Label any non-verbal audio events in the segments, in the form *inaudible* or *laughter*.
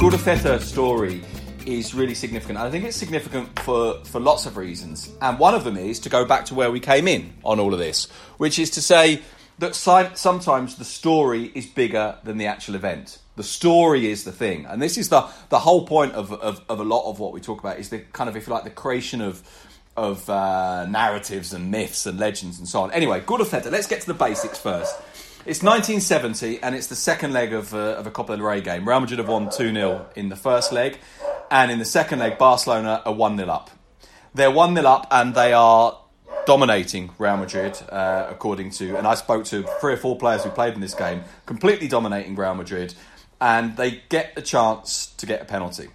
The Guruceta story is really significant. I think it's significant for, for lots of reasons. And one of them is to go back to where we came in on all of this, which is to say that sometimes the story is bigger than the actual event. The story is the thing. And this is the, the whole point of, of, of a lot of what we talk about is the kind of, if you like, the creation of of uh, narratives and myths and legends and so on. Anyway, Guruceta, let's get to the basics first. It's 1970 and it's the second leg of, uh, of a Copa del Rey game. Real Madrid have won 2 0 in the first leg, and in the second leg, Barcelona are 1 0 up. They're 1 0 up and they are dominating Real Madrid, uh, according to. And I spoke to three or four players who played in this game, completely dominating Real Madrid, and they get a chance to get a penalty.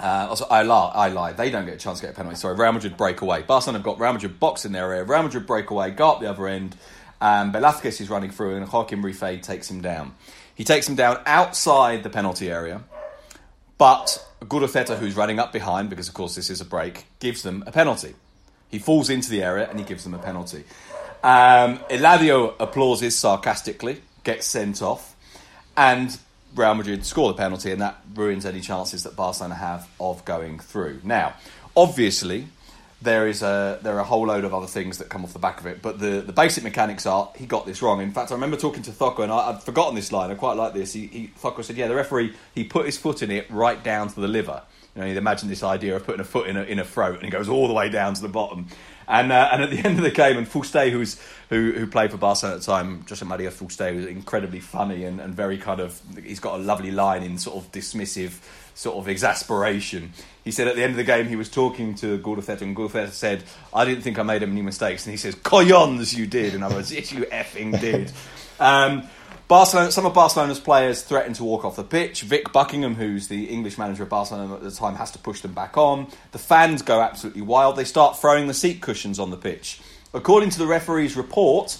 Uh, also, I lie, I lie. They don't get a chance to get a penalty. Sorry, Real Madrid break away. Barcelona have got Real Madrid box in their area. Real Madrid break away, go up the other end, and Velázquez is running through, and Joaquim Rifé takes him down. He takes him down outside the penalty area, but Guruceta, who's running up behind, because of course this is a break, gives them a penalty. He falls into the area and he gives them a penalty. Um, Eladio applauses sarcastically, gets sent off, and Real Madrid score the penalty, and that ruins any chances that Barcelona have of going through. Now, obviously, there is a there are a whole load of other things that come off the back of it, but the, the basic mechanics are he got this wrong. In fact, I remember talking to Zoco, and I, I'd forgotten this line. I quite like this. He, he Zoco said, "Yeah, the referee he put his foot in it right down to the liver." You know, you'd imagine this idea of putting a foot in a, in a throat and it goes all the way down to the bottom. And uh, and at the *laughs* end of the game, and Fuste, who's who who played for Barcelona at the time, Jose Maria Fuste, was incredibly funny and, and very kind of he's got a lovely line in sort of dismissive sort of exasperation. He said at the end of the game he was talking to Guruceta and Guruceta said, "I didn't think I made any mistakes," and he says, "Coyons, you did," and I was, "Yes, you effing did." *laughs* Um, Barcelona, some of Barcelona's players threaten to walk off the pitch. Vic Buckingham, who's the English manager of Barcelona at the time, has to push them back on. The fans go absolutely wild. They start throwing the seat cushions on the pitch. According to the referee's report,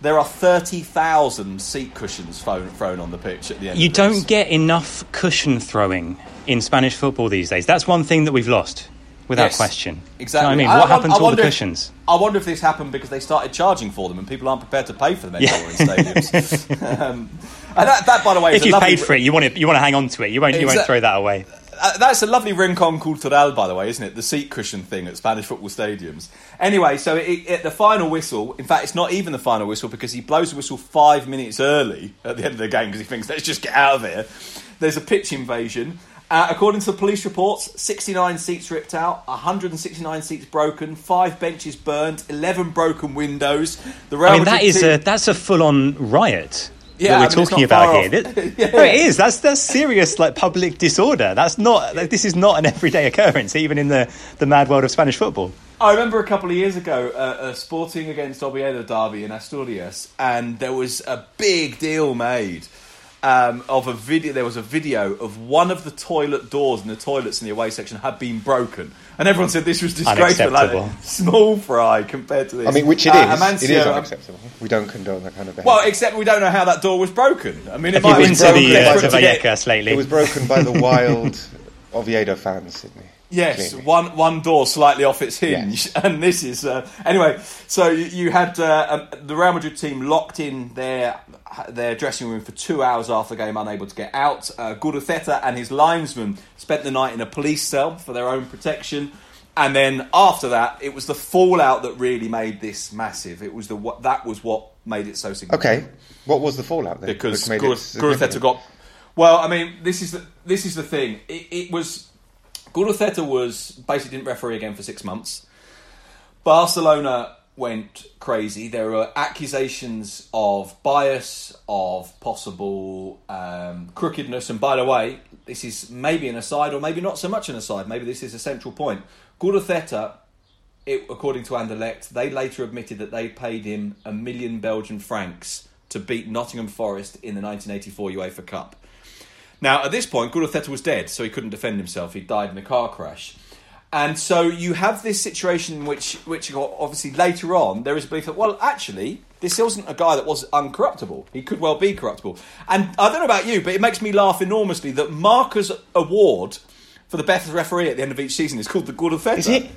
there are 30,000 seat cushions thrown, thrown on the pitch at the end You don't get enough cushion throwing in Spanish football these days. That's one thing that we've lost, without Yes, question. Exactly. You know what I mean, I what won- happened I to all the wonder if- cushions? I wonder if this happened because they started charging for them and people aren't prepared to pay for them anymore in stadiums. *laughs* um, and that, that, by the way, If a you lovely- paid for it, you want to you want to hang on to it. You won't you won't throw that away. Uh, that's a lovely rincon cultural, by the way, isn't it? The seat cushion thing at Spanish football stadiums. Anyway, so it, at the final whistle, in fact, it's not even the final whistle because he blows the whistle five minutes early at the end of the game because he thinks, let's just get out of here. There's a pitch invasion. Uh, according to the police reports, 69 seats ripped out, 169 seats broken, five benches burned, 11 broken windows. The I mean, that is team- a that's a full on riot. Yeah, that we're mean, talking about here. That- *laughs* Yeah. No, it is. That's that's serious, like public disorder. That's not. Like, this is not an everyday occurrence, even in the the mad world of Spanish football. I remember a couple of years ago, uh, uh, Sporting against Oviedo derby in Asturias, and there was a big deal made um, of a video. There was a video of one of the toilet doors in the toilets in the away section had been broken, and everyone said this was disgraceful. Like, Unacceptable. small fry compared to this. I mean, which it Uh, is. Amancio- it is unacceptable. We don't condone that kind of behaviour. Well, except we don't know how that door was broken. I mean, it Have might you have been been to broken the, uh, to to Vallecas lately? it was broken by the *laughs* wild Oviedo fans, Sydney. Yes, Clearly. one one door slightly off its hinge, *laughs* and this is uh, anyway. So you, you had uh, um, the Real Madrid team locked in their their dressing room for two hours after the game, unable to get out. Uh, and his linesman spent the night in a police cell for their own protection, and then after that, it was the fallout that really made this massive. It was the what that was what made it so significant Okay, what was the fallout then? because which made Gur- it Guruceta significant? got. Well, I mean, this is the this is the thing. It, it was Guruceta was basically didn't referee again for six months. Barcelona went crazy. There were accusations of bias, of possible um, crookedness, and by the way, this is maybe an aside or maybe not so much an aside. Maybe this is a central point. Guruceta it, according to Anderlecht, they later admitted that they paid him a million Belgian francs to beat Nottingham Forest in the 1984 UEFA Cup. Now, at this point, Guruceta was dead, so he couldn't defend himself. He died in a car crash. And so you have this situation which, which obviously later on, there is a belief that, well, actually, this wasn't a guy that was uncorruptible. He could well be corruptible. And I don't know about you, but it makes me laugh enormously that Marca's award for the best referee at the end of each season is called the Guruceta. Is it?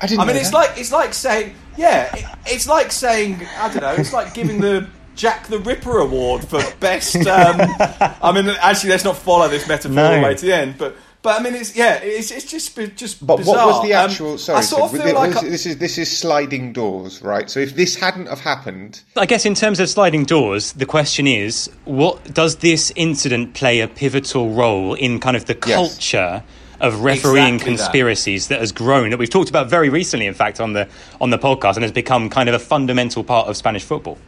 I didn't. I mean, know it's that. like it's like saying, yeah, it, it's like saying, I don't know, it's like giving the Jack the Ripper award for best. Um, *laughs* I mean, actually, let's not follow this metaphor No. all the way to the end, but. But I mean, it's yeah, it's, it's just bi- just But bizarre. what was the Um, actual? sorry, I sort of Sid, feel was- like this is this is sliding doors, right? So if this hadn't have happened, I guess in terms of sliding doors, the question is, what does this incident play a pivotal role in kind of the Yes. culture of refereeing Exactly that. conspiracies that. has grown that we've talked about very recently, in fact, on the on the podcast, and has become kind of a fundamental part of Spanish football?